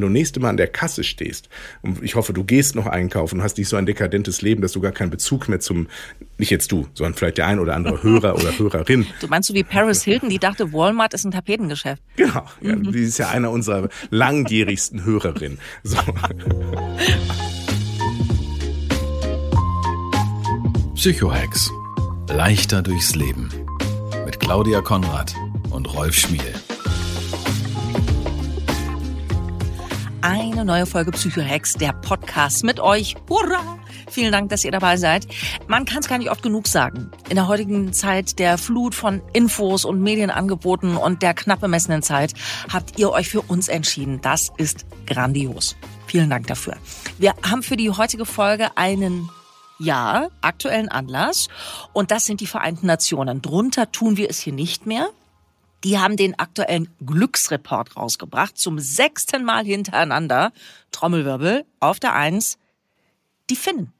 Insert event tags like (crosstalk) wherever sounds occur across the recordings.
Wenn du nächste Mal an der Kasse stehst und ich hoffe, du gehst noch einkaufen und hast nicht so ein dekadentes Leben, dass du gar keinen Bezug mehr zum, nicht jetzt du, sondern vielleicht der ein oder andere (laughs) Hörer oder Hörerin. Du meinst so wie Paris Hilton, die dachte, Walmart ist ein Tapetengeschäft. Genau, ja, die ist ja einer unserer langjährigsten (laughs) Hörerinnen. So. Psychohex. Leichter durchs Leben. Mit Claudia Konrad und Rolf Schmiel. Eine neue Folge Psychohex, der Podcast mit euch. Hurra! Vielen Dank, dass ihr dabei seid. Man kann es gar nicht oft genug sagen. In der heutigen Zeit der Flut von Infos und Medienangeboten und der knapp bemessenen Zeit habt ihr euch für uns entschieden. Das ist grandios. Vielen Dank dafür. Wir haben für die heutige Folge einen ja, aktuellen Anlass. Und das sind die Vereinten Nationen. Drunter tun wir es hier nicht mehr. Die haben den aktuellen Glücksreport rausgebracht, zum sechsten Mal hintereinander. Trommelwirbel auf der Eins. Die Finnen.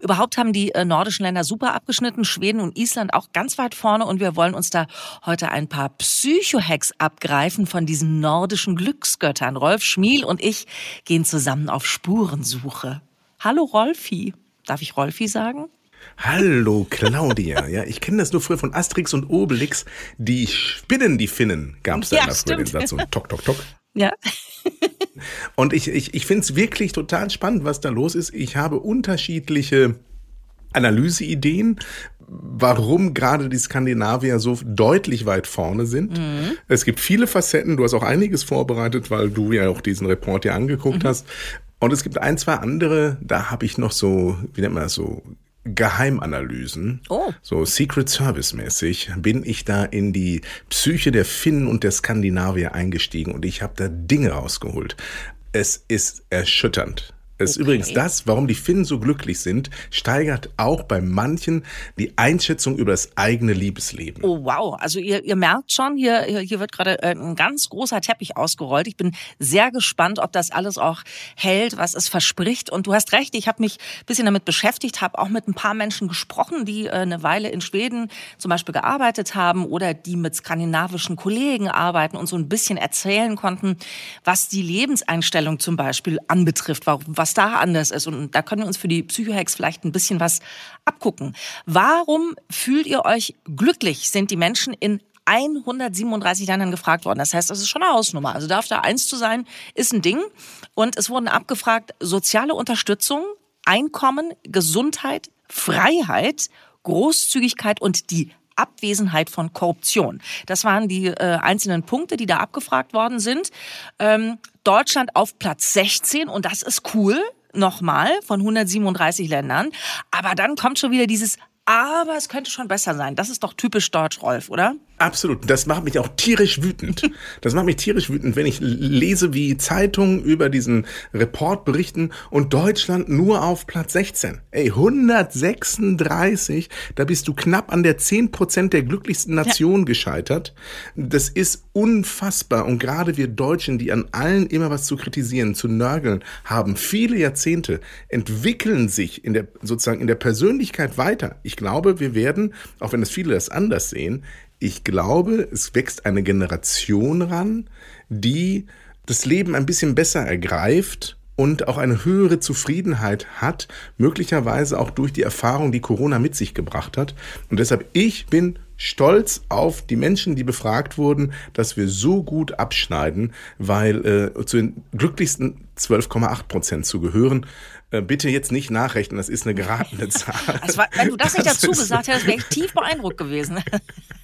Überhaupt haben die äh, nordischen Länder super abgeschnitten, Schweden und Island auch ganz weit vorne und wir wollen uns da heute ein paar Psychohacks abgreifen von diesen nordischen Glücksgöttern. Rolf Schmiel und ich gehen zusammen auf Spurensuche. Hallo Rolfi. Darf ich Rolfi sagen? Hallo Claudia, (laughs) ja, ich kenne das nur früher von Asterix und Obelix. Die Spinnen, die Finnen, gab es da Ja, immer früher den. Satz. So tok, tok, tok. Ja. (laughs) Und ich, ich, ich finde es wirklich total spannend, was da los ist. Ich habe unterschiedliche Analyseideen, warum gerade die Skandinavier so deutlich weit vorne sind. Es gibt viele Facetten. Du hast auch einiges vorbereitet, weil du ja auch diesen Report ja angeguckt hast. Und es gibt ein, zwei andere, da habe ich noch so, wie nennt man das so, Geheimanalysen. Oh. So Secret Service mäßig bin ich da in die Psyche der Finnen und der Skandinavier eingestiegen und ich habe da Dinge rausgeholt. Es ist erschütternd. Es ist Okay. übrigens das, warum die Finnen so glücklich sind, steigert auch bei manchen die Einschätzung über das eigene Liebesleben. Oh wow, also ihr, ihr merkt schon, hier, hier wird gerade äh, ein ganz großer Teppich ausgerollt. Ich bin sehr gespannt, ob das alles auch hält, was es verspricht. Und du hast recht, ich habe mich ein bisschen damit beschäftigt, habe auch mit ein paar Menschen gesprochen, die äh, eine Weile in Schweden zum Beispiel gearbeitet haben oder die mit skandinavischen Kollegen arbeiten und so ein bisschen erzählen konnten, was die Lebenseinstellung zum Beispiel anbetrifft, warum, was da anders ist. Und da können wir uns für die Psychohacks vielleicht ein bisschen was abgucken. Warum fühlt ihr euch glücklich? Sind die Menschen in 137 Ländern gefragt worden. Das heißt, das ist schon eine Hausnummer. Also da auf der Eins zu sein, ist ein Ding. Und es wurden abgefragt, soziale Unterstützung, Einkommen, Gesundheit, Freiheit, Großzügigkeit und die Abwesenheit von Korruption. Das waren die äh, einzelnen Punkte, die da abgefragt worden sind. Ähm, Deutschland auf Platz 16 und das ist cool, nochmal von 137 Ländern. Aber dann kommt schon wieder dieses aber es könnte schon besser sein. Das ist doch typisch deutsch, Rolf, oder? Absolut. Das macht mich auch tierisch wütend. (laughs) Das macht mich tierisch wütend, wenn ich lese, wie Zeitungen über diesen Report berichten und Deutschland nur auf Platz 16. Ey, 136, da bist du knapp an der 10% der glücklichsten Nationen gescheitert. Das ist unfassbar. Und gerade wir Deutschen, die an allen immer was zu kritisieren, zu nörgeln haben, viele Jahrzehnte, entwickeln sich in der, sozusagen in der Persönlichkeit weiter. Ich glaube, wir werden, auch wenn es viele das anders sehen, ich glaube, es wächst eine Generation ran, die das Leben ein bisschen besser ergreift und auch eine höhere Zufriedenheit hat, möglicherweise auch durch die Erfahrung, die Corona mit sich gebracht hat. Und deshalb, ich bin stolz auf die Menschen, die befragt wurden, dass wir so gut abschneiden, weil äh, zu den glücklichsten 12,8 Prozent zu gehören. Äh, bitte jetzt nicht nachrechnen, das ist eine geratene (laughs) Zahl. Das war, wenn du das nicht dazu gesagt hättest, wäre ich tief beeindruckt gewesen. (laughs)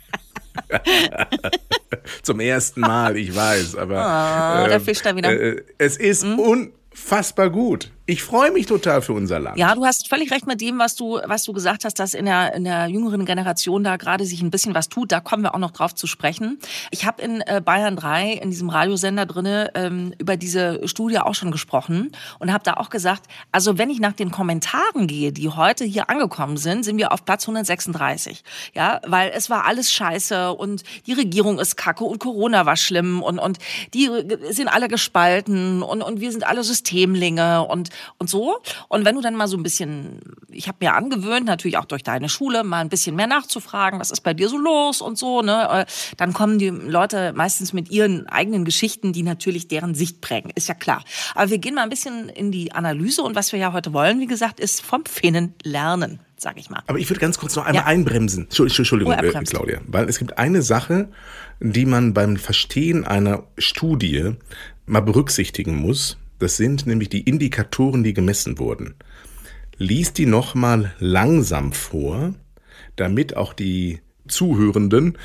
(laughs) Zum ersten Mal, ich weiß, aber da ähm, fischt er wieder. Mhm. Äh, es ist unfassbar gut. Ich freue mich total für unser Land. Ja, du hast völlig recht mit dem, was du, was du gesagt hast, dass in der, in der jüngeren Generation da gerade sich ein bisschen was tut. Da kommen wir auch noch drauf zu sprechen. Ich habe in äh, Bayern 3, in diesem Radiosender drinne, ähm, über diese Studie auch schon gesprochen und habe da auch gesagt, also wenn ich nach den Kommentaren gehe, die heute hier angekommen sind, sind wir auf Platz 136. Ja, weil es war alles scheiße und die Regierung ist kacke und Corona war schlimm und, und die sind alle gespalten und, und wir sind alle Systemlinge und und so. Und wenn du dann mal so ein bisschen, ich habe mir angewöhnt, natürlich auch durch deine Schule, mal ein bisschen mehr nachzufragen, was ist bei dir so los und so, ne? Äh, dann kommen die Leute meistens mit ihren eigenen Geschichten, die natürlich deren Sicht prägen, ist ja klar. Aber wir gehen mal ein bisschen in die Analyse und was wir ja heute wollen, wie gesagt, ist vom Finnen lernen sag ich mal. Aber ich würde ganz kurz noch einmal ja. einbremsen. Entschuldigung, oh, äh, Claudia. Weil es gibt eine Sache, die man beim Verstehen einer Studie mal berücksichtigen muss. Das sind nämlich die Indikatoren, die gemessen wurden. Lies die nochmal langsam vor, damit auch die Zuhörenden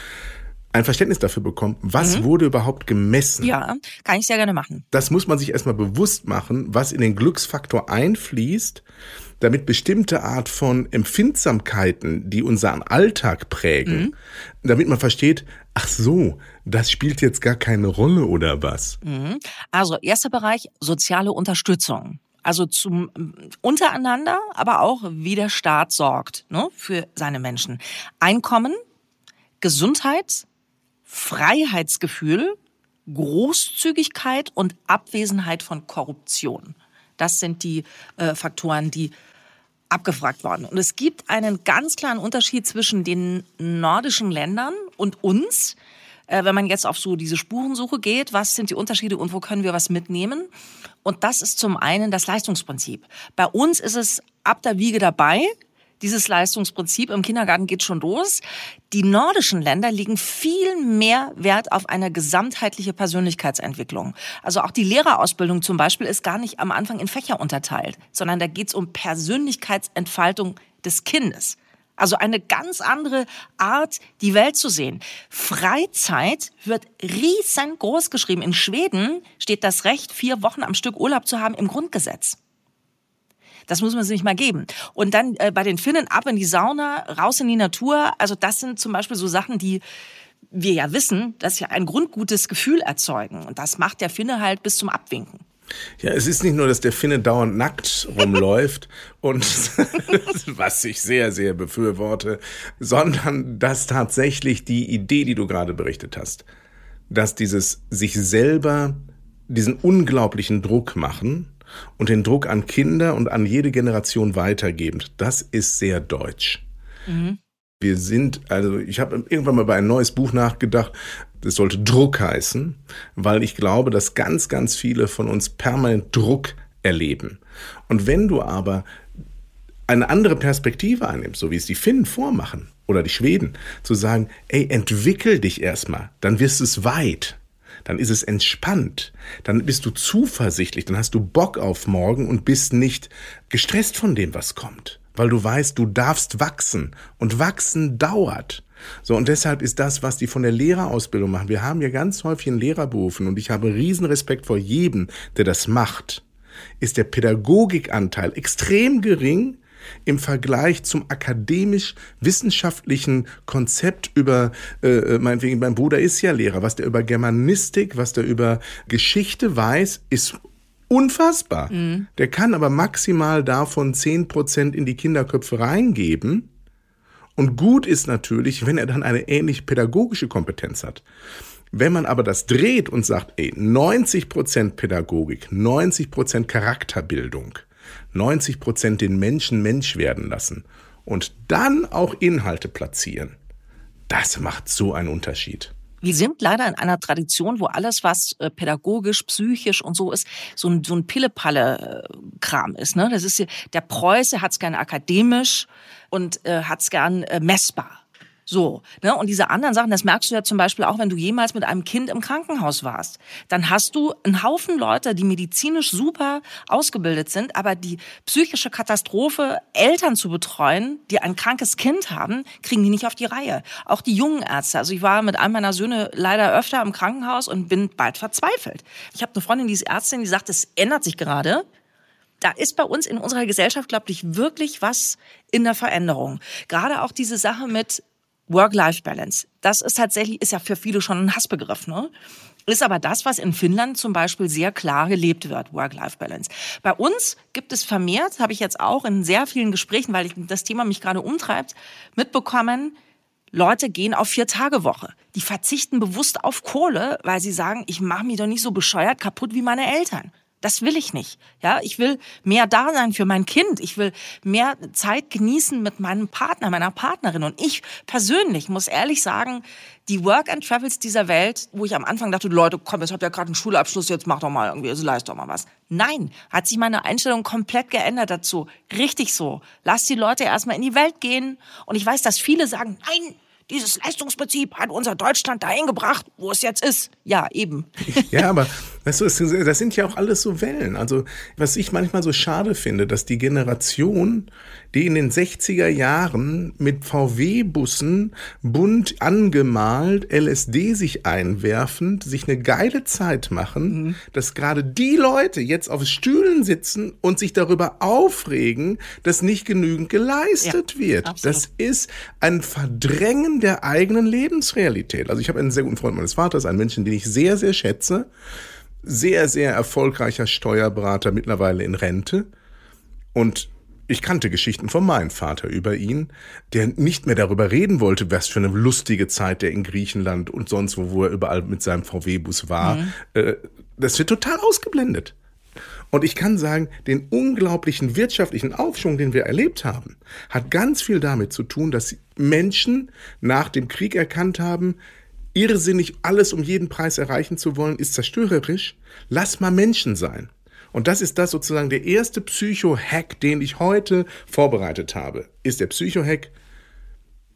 ein Verständnis dafür bekommen, was mhm. wurde überhaupt gemessen. Ja, kann ich sehr gerne machen. Das muss man sich erstmal bewusst machen, was in den Glücksfaktor einfließt, damit bestimmte Art von Empfindsamkeiten, die unseren Alltag prägen, mhm. damit man versteht, ach so, das spielt jetzt gar keine Rolle oder was? Mhm. Also erster Bereich, soziale Unterstützung. Also zum untereinander, aber auch wie der Staat sorgt ne, für seine Menschen. Einkommen, Gesundheit, Freiheitsgefühl, Großzügigkeit und Abwesenheit von Korruption. Das sind die äh, Faktoren, die abgefragt worden. Und es gibt einen ganz klaren Unterschied zwischen den nordischen Ländern und uns. Äh, wenn man jetzt auf so diese Spurensuche geht, was sind die Unterschiede und wo können wir was mitnehmen? Und das ist zum einen das Leistungsprinzip. Bei uns ist es ab der Wiege dabei. Dieses Leistungsprinzip im Kindergarten geht schon los. Die nordischen Länder legen viel mehr Wert auf eine gesamtheitliche Persönlichkeitsentwicklung. Also auch die Lehrerausbildung zum Beispiel ist gar nicht am Anfang in Fächer unterteilt, sondern da geht es um Persönlichkeitsentfaltung des Kindes. Also eine ganz andere Art, die Welt zu sehen. Freizeit wird riesengroß geschrieben. In Schweden steht das Recht, vier Wochen am Stück Urlaub zu haben im Grundgesetz. Das muss man sich nicht mal geben. Und dann äh, bei den Finnen ab in die Sauna, raus in die Natur. Also das sind zum Beispiel so Sachen, die wir ja wissen, dass ja ein grundgutes Gefühl erzeugen. Und das macht der Finne halt bis zum Abwinken. Ja, es ist nicht nur, dass der Finne dauernd nackt rumläuft (laughs) und (laughs) was ich sehr, sehr befürworte, sondern dass tatsächlich die Idee, die du gerade berichtet hast, dass dieses sich selber diesen unglaublichen Druck machen und den Druck an Kinder und an jede Generation weitergeben, das ist sehr deutsch. Mhm. Wir sind, also ich habe irgendwann mal bei ein neues Buch nachgedacht, das sollte Druck heißen, weil ich glaube, dass ganz, ganz viele von uns permanent Druck erleben. Und wenn du aber eine andere Perspektive einnimmst, so wie es die Finnen vormachen oder die Schweden, zu sagen, ey, entwickel dich erstmal, dann wirst du es weit. Dann ist es entspannt. Dann bist du zuversichtlich. Dann hast du Bock auf morgen und bist nicht gestresst von dem, was kommt weil du weißt, du darfst wachsen und wachsen dauert. So, und deshalb ist das, was die von der Lehrerausbildung machen. Wir haben ja ganz häufig einen Lehrerberufen und ich habe riesen Respekt vor jedem, der das macht. Ist der Pädagogikanteil extrem gering im Vergleich zum akademisch-wissenschaftlichen Konzept über, äh, meinetwegen, mein Bruder ist ja Lehrer, was der über Germanistik, was der über Geschichte weiß, ist Unfassbar. Mhm. Der kann aber maximal davon zehn Prozent in die Kinderköpfe reingeben. Und gut ist natürlich, wenn er dann eine ähnlich pädagogische Kompetenz hat. Wenn man aber das dreht und sagt, ey, 90 Prozent Pädagogik, 90 Prozent Charakterbildung, 90 Prozent den Menschen Mensch werden lassen und dann auch Inhalte platzieren, das macht so einen Unterschied. Wir sind leider in einer Tradition, wo alles, was äh, pädagogisch, psychisch und so ist, so ein, so ein Pille-Palle-Kram ist. Ne? Das ist der Preuße hat es gern akademisch und äh, hat es gern äh, messbar. So, ne? Und diese anderen Sachen, das merkst du ja zum Beispiel auch, wenn du jemals mit einem Kind im Krankenhaus warst. Dann hast du einen Haufen Leute, die medizinisch super ausgebildet sind, aber die psychische Katastrophe, Eltern zu betreuen, die ein krankes Kind haben, kriegen die nicht auf die Reihe. Auch die jungen Ärzte. Also ich war mit einem meiner Söhne leider öfter im Krankenhaus und bin bald verzweifelt. Ich habe eine Freundin, die ist Ärztin, die sagt, es ändert sich gerade. da ist bei uns in unserer Gesellschaft, glaube ich, wirklich was in der Veränderung. Gerade auch diese Sache mit Work-Life-Balance. Das ist tatsächlich, ist ja für viele schon ein Hassbegriff, ne? Ist aber das, was in Finnland zum Beispiel sehr klar gelebt wird, Work-Life-Balance. Bei uns gibt es vermehrt, habe ich jetzt auch in sehr vielen Gesprächen, weil ich, das Thema mich gerade umtreibt, mitbekommen, Leute gehen auf vier Tage Woche. Die verzichten bewusst auf Kohle, weil sie sagen, ich mache mich doch nicht so bescheuert kaputt wie meine Eltern. Das will ich nicht. Ja, ich will mehr da sein für mein Kind. Ich will mehr Zeit genießen mit meinem Partner, meiner Partnerin. Und ich persönlich muss ehrlich sagen, die Work and Travels dieser Welt, wo ich am Anfang dachte, Leute, komm, jetzt habt ihr gerade einen Schulabschluss, jetzt mach doch mal irgendwie, also leist doch mal was. Nein, hat sich meine Einstellung komplett geändert dazu. Richtig so. Lass die Leute erstmal in die Welt gehen. Und ich weiß, dass viele sagen, nein, dieses Leistungsprinzip hat unser Deutschland dahin gebracht, wo es jetzt ist. Ja, eben. (laughs) Ja, aber weißt du, das sind ja auch alles so Wellen. Also, was ich manchmal so schade finde, dass die Generation, die in den 60er Jahren mit VW-Bussen bunt angemalt, LSD sich einwerfend, sich eine geile Zeit machen, mhm. dass gerade die Leute jetzt auf Stühlen sitzen und sich darüber aufregen, dass nicht genügend geleistet ja, wird. Absolut. Das ist ein Verdrängen der eigenen Lebensrealität. Also ich habe einen sehr guten Freund meines Vaters, einen Menschen, den ich sehr, sehr schätze. Sehr, sehr erfolgreicher Steuerberater, mittlerweile in Rente. Und ich kannte Geschichten von meinem Vater über ihn, der nicht mehr darüber reden wollte, was für eine lustige Zeit der in Griechenland und sonst wo, wo er überall mit seinem VW-Bus war. Mhm. Äh, das wird total ausgeblendet. Und ich kann sagen, den unglaublichen wirtschaftlichen Aufschwung, den wir erlebt haben, hat ganz viel damit zu tun, dass Menschen nach dem Krieg erkannt haben, irrsinnig alles um jeden Preis erreichen zu wollen, ist zerstörerisch. Lass mal Menschen sein. Und das ist das sozusagen der erste Psycho-Hack, den ich heute vorbereitet habe. Ist der Psycho-Hack,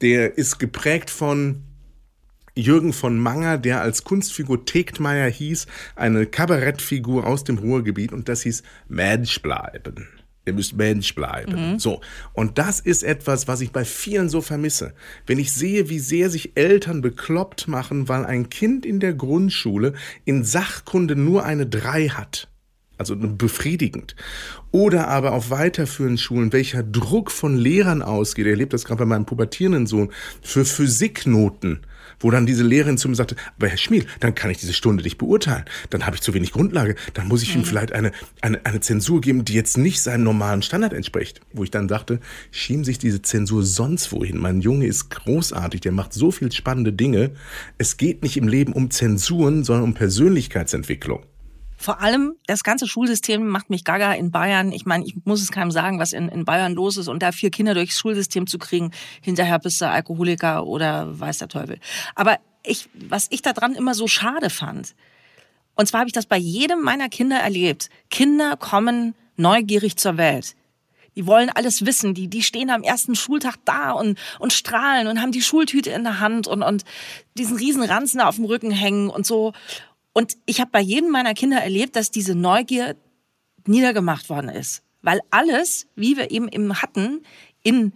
der ist geprägt von Jürgen von Manger, der als Kunstfigur Tegtmeier hieß, eine Kabarettfigur aus dem Ruhrgebiet und das hieß Mensch bleiben. Ihr müsst Mensch bleiben. Mhm. So. Und das ist etwas, was ich bei vielen so vermisse. Wenn ich sehe, wie sehr sich Eltern bekloppt machen, weil ein Kind in der Grundschule in Sachkunde nur eine drei hat. Also befriedigend. Oder aber auf weiterführenden Schulen, welcher Druck von Lehrern ausgeht. Ich erlebt das gerade bei meinem pubertierenden Sohn. Für Physiknoten wo dann diese Lehrerin zu mir sagte, aber Herr Schmiel, dann kann ich diese Stunde nicht beurteilen. Dann habe ich zu wenig Grundlage. Dann muss ich mhm. ihm vielleicht eine, eine, eine Zensur geben, die jetzt nicht seinem normalen Standard entspricht. Wo ich dann dachte, schieben sich diese Zensur sonst wohin. Mein Junge ist großartig, der macht so viel spannende Dinge. Es geht nicht im Leben um Zensuren, sondern um Persönlichkeitsentwicklung. Vor allem das ganze Schulsystem macht mich gaga in Bayern. Ich meine, ich muss es keinem sagen, was in, in Bayern los ist. Und da vier Kinder durchs Schulsystem zu kriegen, hinterher bist du Alkoholiker oder weiß der Teufel. Aber ich, was ich daran immer so schade fand, und zwar habe ich das bei jedem meiner Kinder erlebt. Kinder kommen neugierig zur Welt. Die wollen alles wissen. Die, die stehen am ersten Schultag da und, und strahlen und haben die Schultüte in der Hand und, und diesen riesen Ranzen auf dem Rücken hängen und so. Und ich habe bei jedem meiner Kinder erlebt, dass diese Neugier niedergemacht worden ist. Weil alles, wie wir eben eben hatten, in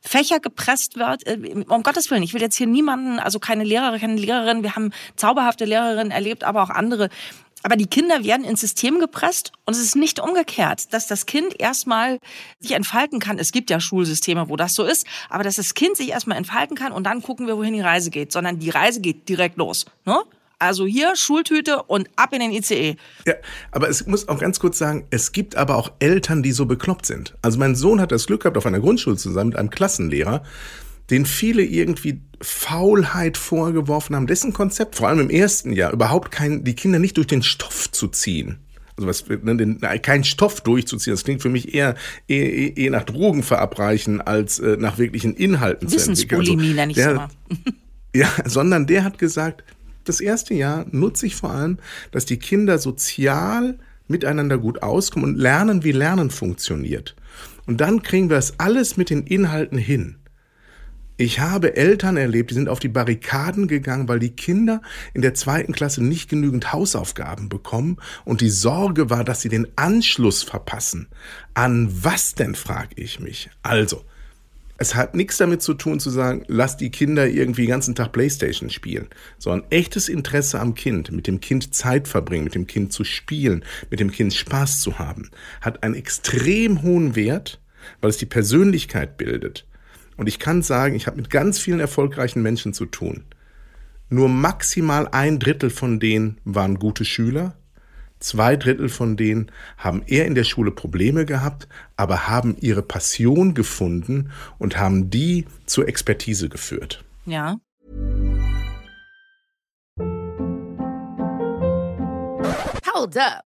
Fächer gepresst wird, äh, um Gottes Willen, ich will jetzt hier niemanden, also keine Lehrerin, keine Lehrerin, wir haben zauberhafte Lehrerinnen erlebt, aber auch andere. Aber die Kinder werden ins System gepresst und es ist nicht umgekehrt, dass das Kind erstmal sich entfalten kann. Es gibt ja Schulsysteme, wo das so ist, aber dass das Kind sich erstmal entfalten kann und dann gucken wir, wohin die Reise geht, sondern die Reise geht direkt los. Ne? Also hier Schultüte und ab in den ICE. Ja, aber es muss auch ganz kurz sagen, es gibt aber auch Eltern, die so bekloppt sind. Also mein Sohn hat das Glück gehabt, auf einer Grundschule zu sein mit einem Klassenlehrer, den viele irgendwie Faulheit vorgeworfen haben, dessen Konzept, vor allem im ersten Jahr, überhaupt kein, die Kinder nicht durch den Stoff zu ziehen. Also was, ne, den, keinen Stoff durchzuziehen, das klingt für mich eher, eher, eher nach Drogen verabreichen als äh, nach wirklichen Inhalten Wissensbulimie, also, nenne ich der, Ja, sondern der hat gesagt, das erste Jahr nutze ich vor allem, dass die Kinder sozial miteinander gut auskommen und lernen, wie Lernen funktioniert. Und dann kriegen wir es alles mit den Inhalten hin. Ich habe Eltern erlebt, die sind auf die Barrikaden gegangen, weil die Kinder in der zweiten Klasse nicht genügend Hausaufgaben bekommen und die Sorge war, dass sie den Anschluss verpassen. An was denn, frage ich mich. Also, es hat nichts damit zu tun, zu sagen, lass die Kinder irgendwie den ganzen Tag Playstation spielen, sondern echtes Interesse am Kind, mit dem Kind Zeit verbringen, mit dem Kind zu spielen, mit dem Kind Spaß zu haben, hat einen extrem hohen Wert, weil es die Persönlichkeit bildet. Und ich kann sagen, ich habe mit ganz vielen erfolgreichen Menschen zu tun. Nur maximal ein Drittel von denen waren gute Schüler, Zwei Drittel von denen haben eher in der Schule Probleme gehabt, aber haben ihre Passion gefunden und haben die zur Expertise geführt. Ja. Hold up.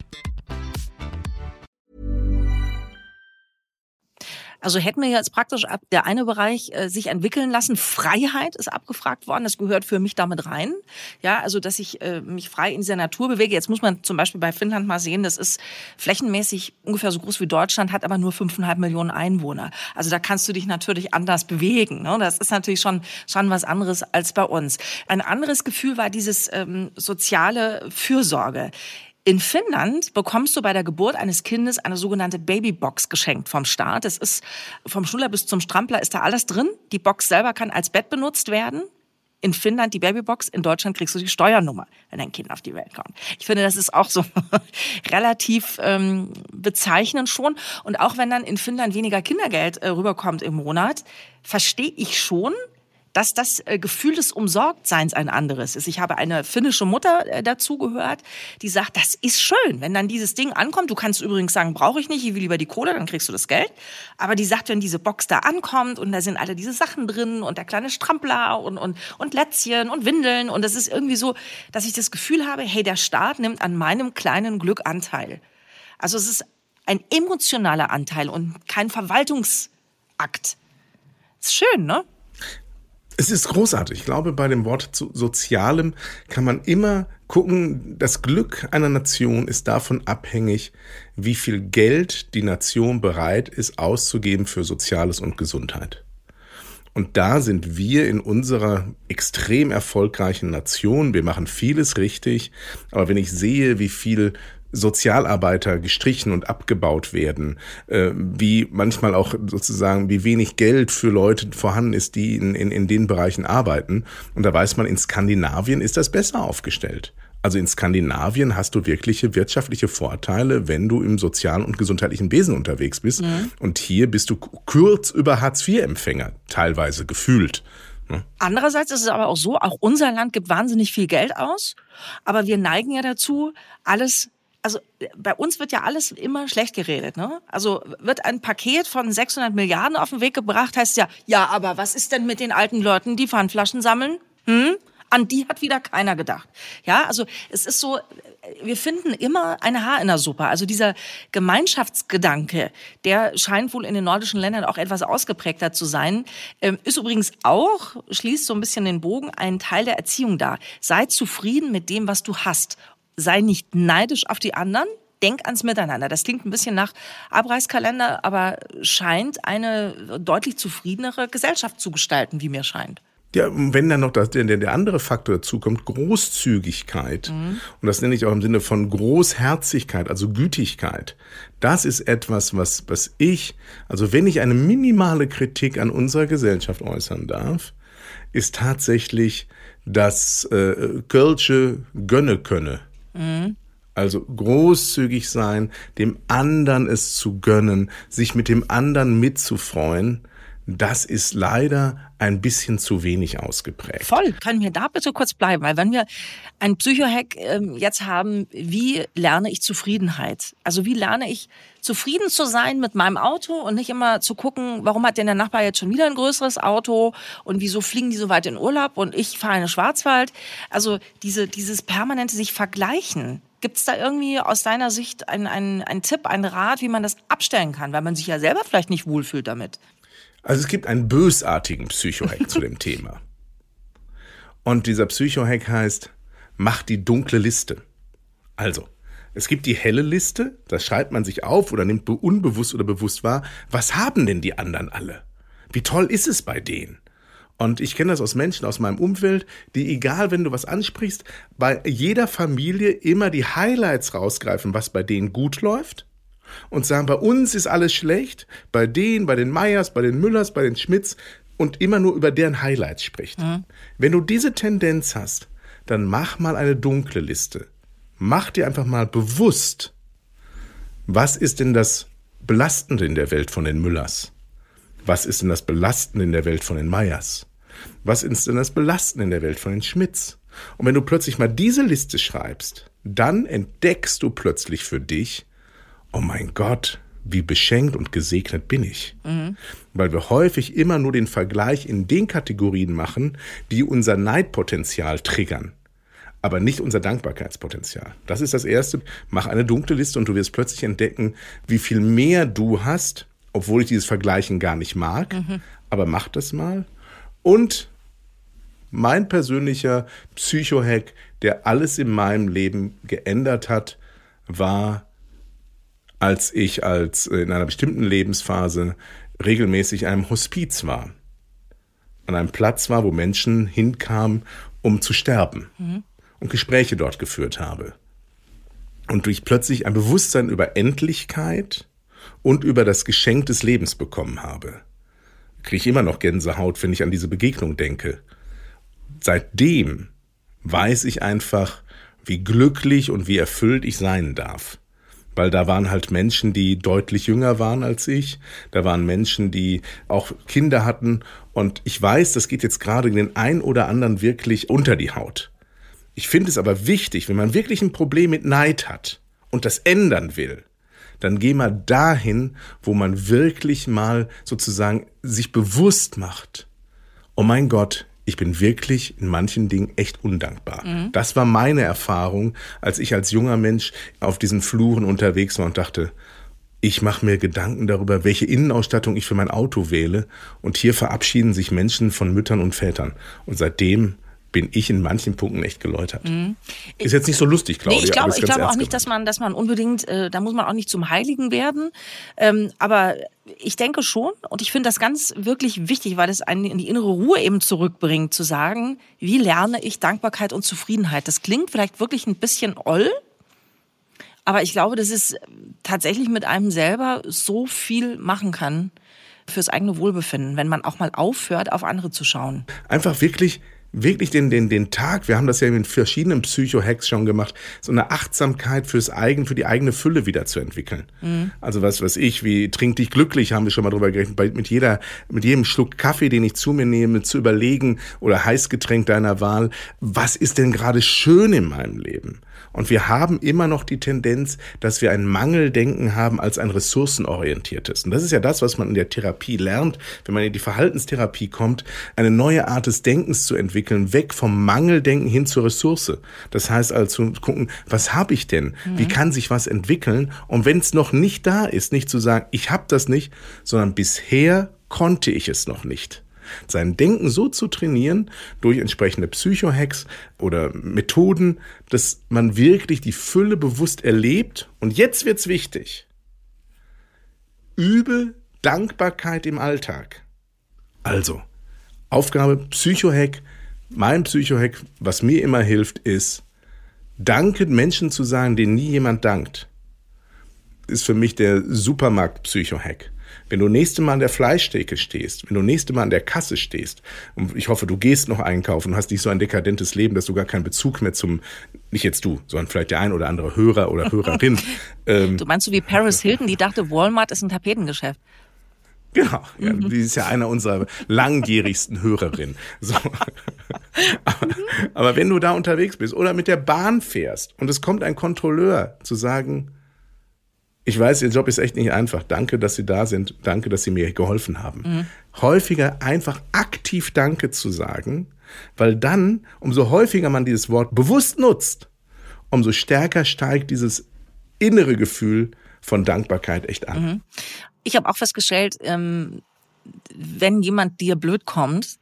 Also hätten wir jetzt praktisch ab der eine Bereich äh, sich entwickeln lassen. Freiheit ist abgefragt worden. Das gehört für mich damit rein. Ja, also dass ich äh, mich frei in dieser Natur bewege. Jetzt muss man zum Beispiel bei Finnland mal sehen, das ist flächenmäßig ungefähr so groß wie Deutschland, hat aber nur fünfeinhalb Millionen Einwohner. Also da kannst du dich natürlich anders bewegen. Ne? Das ist natürlich schon schon was anderes als bei uns. Ein anderes Gefühl war dieses ähm, soziale Fürsorge. In Finnland bekommst du bei der Geburt eines Kindes eine sogenannte Babybox geschenkt vom Staat. Es ist vom Schnuller bis zum Strampler ist da alles drin. Die Box selber kann als Bett benutzt werden. In Finnland die Babybox, in Deutschland kriegst du die Steuernummer, wenn dein Kind auf die Welt kommt. Ich finde, das ist auch so (laughs) relativ ähm, bezeichnend schon. Und auch wenn dann in Finnland weniger Kindergeld äh, rüberkommt im Monat, verstehe ich schon, dass das äh, Gefühl des Umsorgtseins ein anderes ist. Ich habe eine finnische Mutter äh, dazu gehört, die sagt, das ist schön, wenn dann dieses Ding ankommt. Du kannst übrigens sagen, brauche ich nicht, ich will lieber die Kohle, dann kriegst du das Geld. Aber die sagt, wenn diese Box da ankommt und da sind alle diese Sachen drin und der kleine Strampler und, und, und Lätzchen und Windeln und es ist irgendwie so, dass ich das Gefühl habe, hey, der Staat nimmt an meinem kleinen Glück Anteil. Also es ist ein emotionaler Anteil und kein Verwaltungsakt. Ist schön, ne? Es ist großartig. Ich glaube, bei dem Wort zu Sozialem kann man immer gucken, das Glück einer Nation ist davon abhängig, wie viel Geld die Nation bereit ist auszugeben für Soziales und Gesundheit. Und da sind wir in unserer extrem erfolgreichen Nation. Wir machen vieles richtig. Aber wenn ich sehe, wie viel Sozialarbeiter gestrichen und abgebaut werden, äh, wie manchmal auch sozusagen, wie wenig Geld für Leute vorhanden ist, die in, in, in den Bereichen arbeiten. Und da weiß man, in Skandinavien ist das besser aufgestellt. Also in Skandinavien hast du wirkliche wirtschaftliche Vorteile, wenn du im sozialen und gesundheitlichen Wesen unterwegs bist. Mhm. Und hier bist du kurz über Hartz-IV-Empfänger, teilweise gefühlt. Ne? Andererseits ist es aber auch so, auch unser Land gibt wahnsinnig viel Geld aus, aber wir neigen ja dazu, alles also bei uns wird ja alles immer schlecht geredet. Ne? Also wird ein Paket von 600 Milliarden auf den Weg gebracht, heißt ja, ja, aber was ist denn mit den alten Leuten, die Pfandflaschen sammeln? Hm? An die hat wieder keiner gedacht. Ja, also es ist so, wir finden immer eine Haar in der Suppe. Also dieser Gemeinschaftsgedanke, der scheint wohl in den nordischen Ländern auch etwas ausgeprägter zu sein, ähm, ist übrigens auch, schließt so ein bisschen den Bogen, ein Teil der Erziehung da. Sei zufrieden mit dem, was du hast sei nicht neidisch auf die anderen, denk ans Miteinander. Das klingt ein bisschen nach Abreißkalender, aber scheint eine deutlich zufriedenere Gesellschaft zu gestalten, wie mir scheint. Ja, wenn dann noch das, der, der andere Faktor dazu kommt, Großzügigkeit. Mhm. Und das nenne ich auch im Sinne von Großherzigkeit, also Gütigkeit. Das ist etwas, was, was ich, also wenn ich eine minimale Kritik an unserer Gesellschaft äußern darf, ist tatsächlich das äh, Kölsche Gönne könne. Also großzügig sein, dem anderen es zu gönnen, sich mit dem anderen mitzufreuen, das ist leider ein bisschen zu wenig ausgeprägt. Voll. Können wir da bitte kurz bleiben? Weil wenn wir ein Psychohack äh, jetzt haben, wie lerne ich Zufriedenheit? Also wie lerne ich zufrieden zu sein mit meinem Auto und nicht immer zu gucken, warum hat denn der Nachbar jetzt schon wieder ein größeres Auto und wieso fliegen die so weit in Urlaub und ich fahre in den Schwarzwald? Also diese, dieses permanente sich vergleichen. Gibt es da irgendwie aus deiner Sicht einen, einen, einen Tipp, einen Rat, wie man das abstellen kann, weil man sich ja selber vielleicht nicht wohlfühlt damit? Also es gibt einen bösartigen Psychohack zu dem Thema. Und dieser Psychohack heißt, mach die dunkle Liste. Also, es gibt die helle Liste, da schreibt man sich auf oder nimmt unbewusst oder bewusst wahr, was haben denn die anderen alle? Wie toll ist es bei denen? Und ich kenne das aus Menschen aus meinem Umfeld, die, egal wenn du was ansprichst, bei jeder Familie immer die Highlights rausgreifen, was bei denen gut läuft und sagen, bei uns ist alles schlecht, bei denen, bei den Meyers, bei den Müllers, bei den Schmidts und immer nur über deren Highlights spricht. Mhm. Wenn du diese Tendenz hast, dann mach mal eine dunkle Liste. Mach dir einfach mal bewusst, was ist denn das Belastende in der Welt von den Müllers? Was ist denn das Belastende in der Welt von den Meyers? Was ist denn das Belastende in der Welt von den Schmidts? Und wenn du plötzlich mal diese Liste schreibst, dann entdeckst du plötzlich für dich, oh mein Gott, wie beschenkt und gesegnet bin ich. Mhm. Weil wir häufig immer nur den Vergleich in den Kategorien machen, die unser Neidpotenzial triggern, aber nicht unser Dankbarkeitspotenzial. Das ist das Erste. Mach eine dunkle Liste und du wirst plötzlich entdecken, wie viel mehr du hast, obwohl ich dieses Vergleichen gar nicht mag. Mhm. Aber mach das mal. Und mein persönlicher Psychohack, der alles in meinem Leben geändert hat, war als ich als äh, in einer bestimmten Lebensphase regelmäßig in einem Hospiz war. An einem Platz war, wo Menschen hinkamen, um zu sterben. Mhm. Und Gespräche dort geführt habe. Und durch plötzlich ein Bewusstsein über Endlichkeit und über das Geschenk des Lebens bekommen habe. Kriege ich immer noch Gänsehaut, wenn ich an diese Begegnung denke. Seitdem weiß ich einfach, wie glücklich und wie erfüllt ich sein darf weil da waren halt Menschen, die deutlich jünger waren als ich. Da waren Menschen, die auch Kinder hatten. Und ich weiß, das geht jetzt gerade den ein oder anderen wirklich unter die Haut. Ich finde es aber wichtig, wenn man wirklich ein Problem mit Neid hat und das ändern will, dann geh mal dahin, wo man wirklich mal sozusagen sich bewusst macht. Oh mein Gott, ich bin wirklich in manchen Dingen echt undankbar. Mhm. Das war meine Erfahrung, als ich als junger Mensch auf diesen Fluren unterwegs war und dachte, ich mache mir Gedanken darüber, welche Innenausstattung ich für mein Auto wähle. Und hier verabschieden sich Menschen von Müttern und Vätern. Und seitdem bin ich in manchen Punkten echt geläutert. Mhm. Ist jetzt nicht so lustig, Claudia. Nee, ich glaube ich glaube auch nicht, dass man, dass man unbedingt, äh, da muss man auch nicht zum Heiligen werden. Ähm, aber ich denke schon, und ich finde das ganz wirklich wichtig, weil es einen in die innere Ruhe eben zurückbringt, zu sagen, wie lerne ich Dankbarkeit und Zufriedenheit? Das klingt vielleicht wirklich ein bisschen oll, aber ich glaube, dass es tatsächlich mit einem selber so viel machen kann fürs eigene Wohlbefinden, wenn man auch mal aufhört, auf andere zu schauen. Einfach wirklich wirklich den, den, den Tag, wir haben das ja in verschiedenen Psycho-Hacks schon gemacht, so eine Achtsamkeit fürs eigen, für die eigene Fülle wieder zu entwickeln. Mhm. Also was, was ich, wie trink dich glücklich, haben wir schon mal drüber geredet, bei, mit jeder, mit jedem Schluck Kaffee, den ich zu mir nehme, zu überlegen oder Heißgetränk deiner Wahl, was ist denn gerade schön in meinem Leben? Und wir haben immer noch die Tendenz, dass wir ein Mangeldenken haben als ein ressourcenorientiertes. Und das ist ja das, was man in der Therapie lernt, wenn man in die Verhaltenstherapie kommt, eine neue Art des Denkens zu entwickeln, weg vom Mangeldenken hin zur Ressource. Das heißt also zu gucken, was habe ich denn? Mhm. Wie kann sich was entwickeln? Und wenn es noch nicht da ist, nicht zu sagen, ich habe das nicht, sondern bisher konnte ich es noch nicht sein Denken so zu trainieren durch entsprechende Psychohacks oder Methoden, dass man wirklich die Fülle bewusst erlebt. Und jetzt wird's wichtig. Übe Dankbarkeit im Alltag. Also, Aufgabe Psychohack. Mein Psychohack, was mir immer hilft, ist, danken Menschen zu sagen, denen nie jemand dankt. Ist für mich der Supermarkt-Psychohack. Wenn du nächste Mal an der Fleischtheke stehst, wenn du nächste Mal an der Kasse stehst, und ich hoffe, du gehst noch einkaufen und hast nicht so ein dekadentes Leben, dass du gar keinen Bezug mehr zum, nicht jetzt du, sondern vielleicht der ein oder andere Hörer oder Hörerin. (laughs) ähm, du meinst so wie Paris (laughs) Hilton, die dachte, Walmart ist ein Tapetengeschäft. Genau, ja, mhm. die ist ja einer unserer langjährigsten Hörerinnen. So. aber, (laughs) aber wenn du da unterwegs bist oder mit der Bahn fährst und es kommt ein Kontrolleur zu sagen, ich weiß, Ihr Job ist echt nicht einfach. Danke, dass Sie da sind. Danke, dass Sie mir geholfen haben. Mhm. Häufiger einfach aktiv Danke zu sagen, weil dann, umso häufiger man dieses Wort bewusst nutzt, umso stärker steigt dieses innere Gefühl von Dankbarkeit echt an. Mhm. Ich habe auch festgestellt, ähm, wenn jemand dir blöd kommt,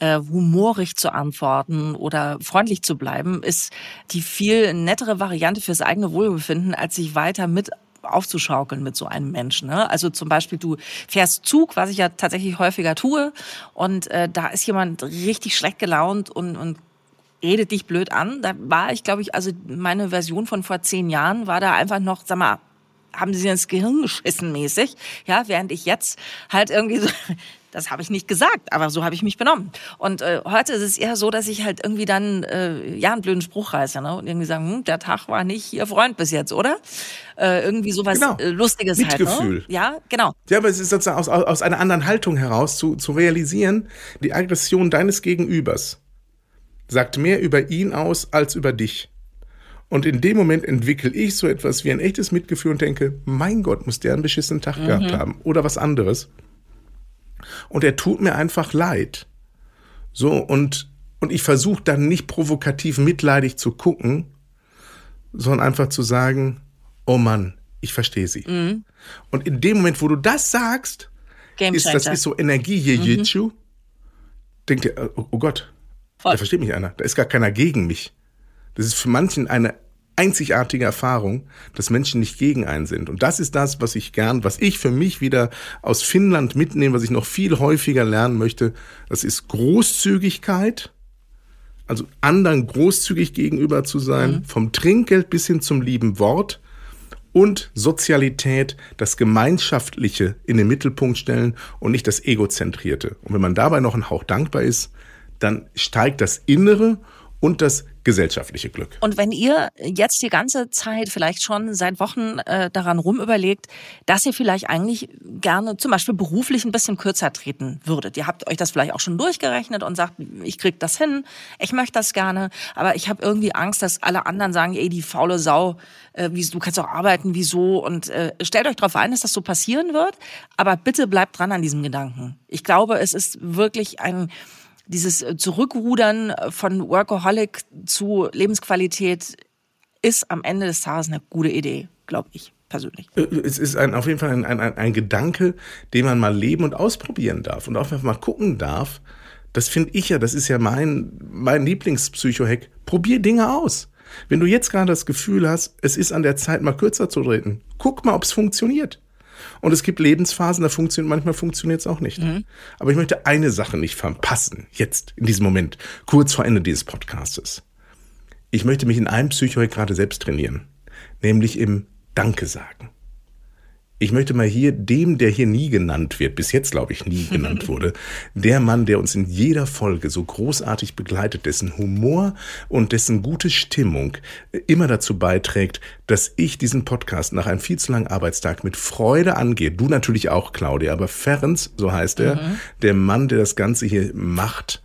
äh, humorig zu antworten oder freundlich zu bleiben, ist die viel nettere Variante fürs eigene Wohlbefinden, als sich weiter mit aufzuschaukeln mit so einem Menschen. Ne? Also zum Beispiel, du fährst Zug, was ich ja tatsächlich häufiger tue, und äh, da ist jemand richtig schlecht gelaunt und, und redet dich blöd an. Da war ich, glaube ich, also meine Version von vor zehn Jahren war da einfach noch, sag mal, haben sie ins Gehirn geschissen mäßig, ja, während ich jetzt halt irgendwie so, das habe ich nicht gesagt, aber so habe ich mich benommen. Und äh, heute ist es eher so, dass ich halt irgendwie dann äh, ja einen blöden Spruch reiße ne? und irgendwie sagen, hm, der Tag war nicht ihr Freund bis jetzt, oder? Äh, irgendwie sowas genau. äh, Lustiges Mitgefühl. halt. Ne? Ja, genau. Ja, aber es ist sozusagen aus, aus einer anderen Haltung heraus zu, zu realisieren, die Aggression deines Gegenübers sagt mehr über ihn aus als über dich. Und in dem Moment entwickle ich so etwas wie ein echtes Mitgefühl und denke, mein Gott, muss der einen beschissenen Tag mhm. gehabt haben oder was anderes. Und er tut mir einfach leid. So, und, und ich versuche dann nicht provokativ mitleidig zu gucken, sondern einfach zu sagen, oh Mann, ich verstehe sie. Mhm. Und in dem Moment, wo du das sagst, ist das ist so Energie hier, mhm. denkt ihr, oh, oh Gott, Voll. Da versteht mich einer. Da ist gar keiner gegen mich. Das ist für manchen eine einzigartige Erfahrung, dass Menschen nicht gegen einen sind. Und das ist das, was ich gern, was ich für mich wieder aus Finnland mitnehme, was ich noch viel häufiger lernen möchte. Das ist Großzügigkeit, also anderen großzügig gegenüber zu sein, mhm. vom Trinkgeld bis hin zum lieben Wort und Sozialität, das Gemeinschaftliche in den Mittelpunkt stellen und nicht das Egozentrierte. Und wenn man dabei noch ein Hauch dankbar ist, dann steigt das Innere und das gesellschaftliche Glück. Und wenn ihr jetzt die ganze Zeit vielleicht schon seit Wochen äh, daran rumüberlegt, dass ihr vielleicht eigentlich gerne zum Beispiel beruflich ein bisschen kürzer treten würdet. Ihr habt euch das vielleicht auch schon durchgerechnet und sagt, ich krieg das hin, ich möchte das gerne, aber ich habe irgendwie Angst, dass alle anderen sagen, ey, die faule Sau, äh, wie, du kannst auch arbeiten, wieso? Und äh, stellt euch darauf ein, dass das so passieren wird, aber bitte bleibt dran an diesem Gedanken. Ich glaube, es ist wirklich ein dieses äh, Zurückrudern äh, von Workaholic zu Lebensqualität ist am Ende des Tages eine gute Idee, glaube ich persönlich. Äh, es ist ein, auf jeden Fall ein, ein, ein Gedanke, den man mal leben und ausprobieren darf und auch mal gucken darf. Das finde ich ja, das ist ja mein, mein Lieblingspsycho-Hack. Probier Dinge aus. Wenn du jetzt gerade das Gefühl hast, es ist an der Zeit, mal kürzer zu treten, guck mal, ob es funktioniert. Und es gibt Lebensphasen, da funktioniert, manchmal funktioniert es auch nicht. Mhm. Aber ich möchte eine Sache nicht verpassen, jetzt, in diesem Moment, kurz vor Ende dieses Podcastes. Ich möchte mich in einem Psychohack gerade selbst trainieren, nämlich im Danke sagen. Ich möchte mal hier dem, der hier nie genannt wird, bis jetzt glaube ich nie genannt (laughs) wurde, der Mann, der uns in jeder Folge so großartig begleitet, dessen Humor und dessen gute Stimmung immer dazu beiträgt, dass ich diesen Podcast nach einem viel zu langen Arbeitstag mit Freude angehe. Du natürlich auch, Claudia, aber Ferenc, so heißt er, mhm. der Mann, der das Ganze hier macht.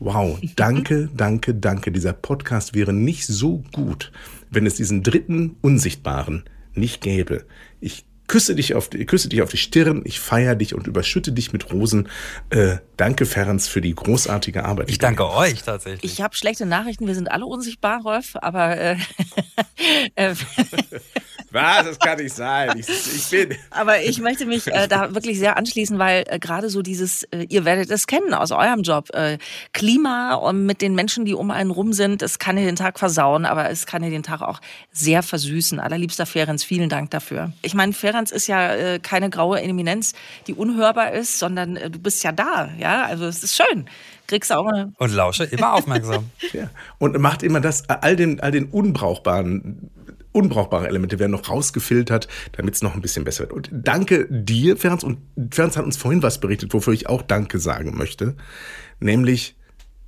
Wow, danke, (laughs) danke, danke. Dieser Podcast wäre nicht so gut, wenn es diesen dritten Unsichtbaren nicht gäbe. Ich küsse dich auf die, küsse dich auf die Stirn, ich feiere dich und überschütte dich mit Rosen. Äh, danke, Ferenc, für die großartige Arbeit. Ich danke euch tatsächlich. Ich habe schlechte Nachrichten, wir sind alle unsichtbar, Rolf, aber äh, (laughs) äh, (laughs) Was? Das kann nicht sein. Ich, ich bin. Aber ich möchte mich äh, da wirklich sehr anschließen, weil äh, gerade so dieses, äh, ihr werdet es kennen aus eurem Job, äh, Klima und mit den Menschen, die um einen rum sind, es kann dir den Tag versauen, aber es kann dir den Tag auch sehr versüßen. Allerliebster Ferenc, vielen Dank dafür. Ich meine, Ferenc ist ja äh, keine graue Eminenz, die unhörbar ist, sondern äh, du bist ja da, ja, also es ist schön kriegst auch eine. Und lausche immer aufmerksam. (laughs) ja. Und macht immer das, all den, all den unbrauchbaren unbrauchbare Elemente werden noch rausgefiltert, damit es noch ein bisschen besser wird. Und danke dir, Ferenc. Und Ferenc hat uns vorhin was berichtet, wofür ich auch Danke sagen möchte. Nämlich,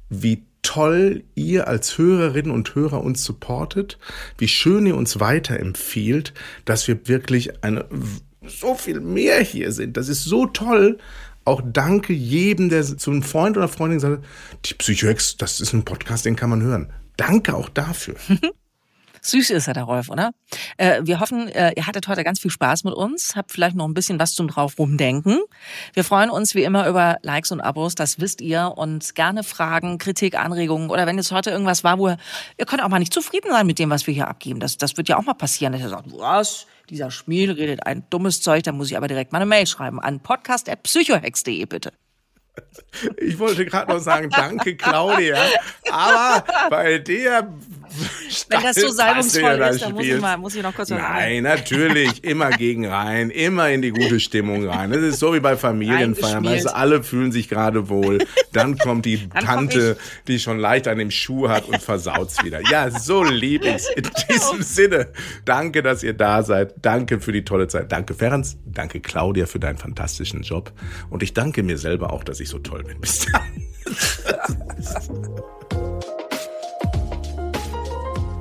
wie toll ihr als Hörerinnen und Hörer uns supportet, wie schön ihr uns weiterempfiehlt, dass wir wirklich eine, so viel mehr hier sind. Das ist so toll. Auch danke jedem, der zu einem Freund oder Freundin sagt, die Psychoex, das ist ein Podcast, den kann man hören. Danke auch dafür. (laughs) Süß ist er, der Rolf, oder? Äh, wir hoffen, äh, ihr hattet heute ganz viel Spaß mit uns, habt vielleicht noch ein bisschen was zum drauf rumdenken. Wir freuen uns wie immer über Likes und Abos, das wisst ihr. Und gerne Fragen, Kritik, Anregungen oder wenn jetzt heute irgendwas war, wo ihr, ihr könnt auch mal nicht zufrieden sein mit dem, was wir hier abgeben. Das, das wird ja auch mal passieren, dass ihr sagt, was? Dieser Schmiel redet ein dummes Zeug, dann muss ich aber direkt mal eine Mail schreiben an podcast.psychohex.de bitte. Ich wollte gerade noch sagen, danke Claudia, aber bei der Wenn das so salbungsvoll ist, dann muss ich, mal, muss ich noch kurz was Nein, natürlich, (laughs) immer gegen rein, immer in die gute Stimmung rein. Das ist so wie bei Familienfeiern, weißt du, alle fühlen sich gerade wohl. Dann kommt die (laughs) komm Tante, die schon leicht an dem Schuh hat und versaut's wieder. Ja, so lieb ich's. In (laughs) diesem Sinne, danke, dass ihr da seid. Danke für die tolle Zeit. Danke, Ferenc. Danke, Claudia, für deinen fantastischen Job. Und ich danke mir selber auch, dass ich so toll bin. Bis dann.